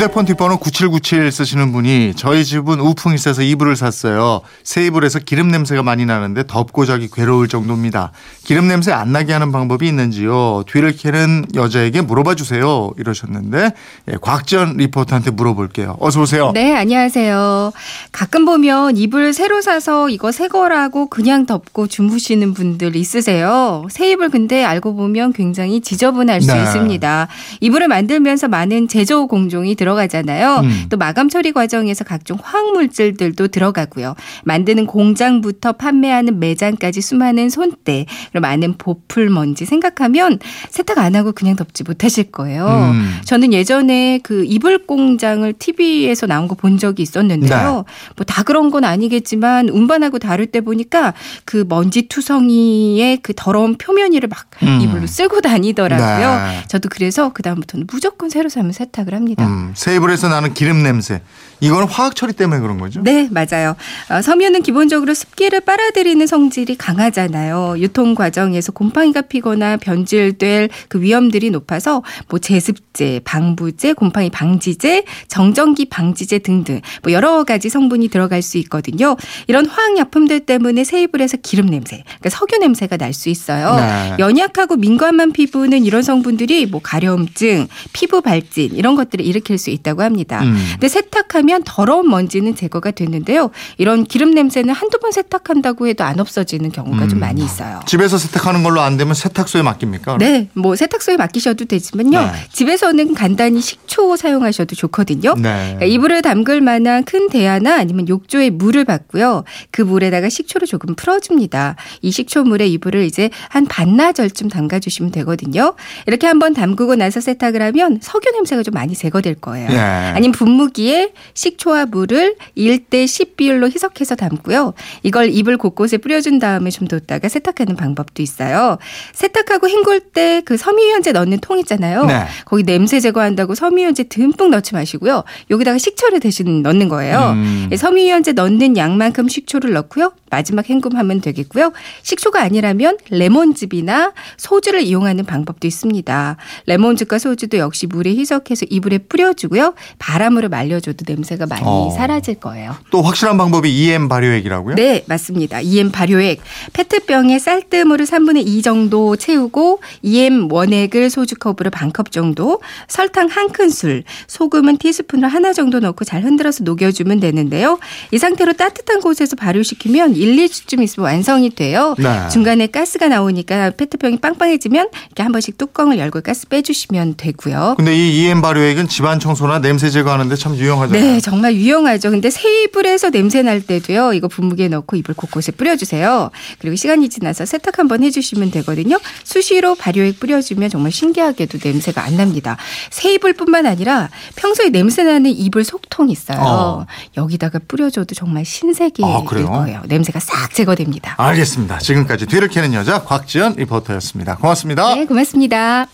휴대폰 뒷번호 9797 쓰시는 분이 저희 집은 우풍이 세서 이불을 샀어요. 새 이불에서 기름 냄새가 많이 나는데 덮고 자기 괴로울 정도입니다. 기름 냄새 안 나게 하는 방법이 있는지요? 뒤를 캐는 여자에게 물어봐 주세요. 이러셨는데 예, 곽지연 리포터한테 물어볼게요. 어서 오세요. 네, 안녕하세요. 가끔 보면 이불 새로 사서 이거 새 거라고 그냥 덮고 주무시는 분들 있으세요. 새 이불 근데 알고 보면 굉장히 지저분할 수 네. 있습니다. 이불을 만들면서 많은 제조 공종이 들어 가잖아요. 음. 또 마감 처리 과정에서 각종 화학 물질들도 들어가고요. 만드는 공장부터 판매하는 매장까지 수많은 손때, 그리고 많은 보풀 먼지 생각하면 세탁 안 하고 그냥 덮지 못하실 거예요. 음. 저는 예전에 그 이불 공장을 TV에서 나온 거 본 적이 있었는데요. 뭐다 그런 건 아니겠지만 운반하고 다룰 때 보니까 그 먼지 투성이의 그 더러운 표면 위를 막 음. 이불로 쓸고 다니더라고요. 네. 저도 그래서 그 다음부터는 무조건 새로 사면 세탁을 합니다. 음, 새 이불에서 나는 기름 냄새. 이거는 화학 처리 때문에 그런 거죠? 네, 맞아요. 어, 섬유는 기본적으로 습기를 빨아들이는 성질이 강하잖아요. 유통 과정에서 곰팡이가 피거나 변질될 그 위험들이 높아서 뭐 제습제, 방부제, 곰팡이 방지제, 정전기 방지제 등등 뭐 여러 가지 성분이 들어갈 수 있거든요. 이런 화학 약품들 때문에 새 이불에서 기름 냄새, 그러니까 석유 냄새가 날 수 있어요. 네. 연약하고 민감한 피부는 이런 성분들이 뭐 가려움증, 피부 발진 이런 것들을 일으킬 수 있다고 합니다. 음. 근데 세탁하면 더러운 먼지는 제거가 되는데요. 이런 기름 냄새는 한두 번 세탁한다고 해도 안 없어지는 경우가 좀 음. 많이 있어요. 집에서 세탁하는 걸로 안 되면 세탁소에 맡깁니까? 네, 뭐 세탁소에 맡기셔도 되지만요. 네. 집에서는 간단히 식초 사용하셔도 좋거든요. 네. 그러니까 이불을 담글 만한 큰 대야나 아니면 욕조에 물을 받고요. 그 물에다가 식초를 조금 풀어줍니다. 이 식초물에 이불을 이제 한 반나절쯤 담가주시면 되거든요. 이렇게 한번 담그고 나서 세탁을 하면 석유 냄새가 좀 많이 제거될 거예요. 예. 아니면 분무기에 식초와 물을 1대 10 비율로 희석해서 담고요. 이걸 이불 곳곳에 뿌려준 다음에 좀 뒀다가 세탁하는 방법도 있어요. 세탁하고 헹굴 때 그 섬유유연제 넣는 통 있잖아요. 네. 거기 냄새 제거한다고 섬유유연제 듬뿍 넣지 마시고요. 여기다가 식초를 대신 넣는 거예요. 음. 예, 섬유유연제 넣는 양만큼 식초를 넣고요. 마지막 헹굼하면 되겠고요. 식초가 아니라면 레몬즙이나 소주를 이용하는 방법도 있습니다. 레몬즙과 소주도 역시 물에 희석해서 이불에 뿌려주고요. 바람으로 말려줘도 냄새가 많이 어. 사라질 거예요. 또 확실한 방법이 EM 발효액이라고요? 네, 맞습니다. EM 발효액. 페트병에 쌀뜨물을 3분의 2 정도 채우고 EM 원액을 소주컵으로 반 컵 정도, 설탕 한 큰술, 소금은 티스푼을 하나 정도 넣고 잘 흔들어서 녹여주면 되는데요. 이 상태로 따뜻한 곳에서 발효시키면 1, 2주쯤 있으면 완성이 돼요. 네. 중간에 가스가 나오니까 페트병이 빵빵해지면 이렇게 한 번씩 뚜껑을 열고 가스 빼주시면 되고요. 근데 이 EM 발효액은 집안 청소나 냄새 제거하는데 참 유용하잖아요. 네, 정말 유용하죠. 근데 새 이불에서 냄새 날 때도요. 이거 분무기에 넣고 이불 곳곳에 뿌려주세요. 그리고 시간이 지나서 세탁 한번 해주시면 되거든요. 수시로 발효액 뿌려주면 정말 신기하게도 냄새가 안 납니다. 새 이불뿐만 아니라 평소에 냄새 나는 이불 속통 있어요. 어. 여기다가 뿌려줘도 정말 신세계일 아? 거예요. 냄새 가 싹 제거됩니다. 알겠습니다. 지금까지 뒤를 캐는 여자 곽지연 리포터였습니다. 고맙습니다. 네, 고맙습니다.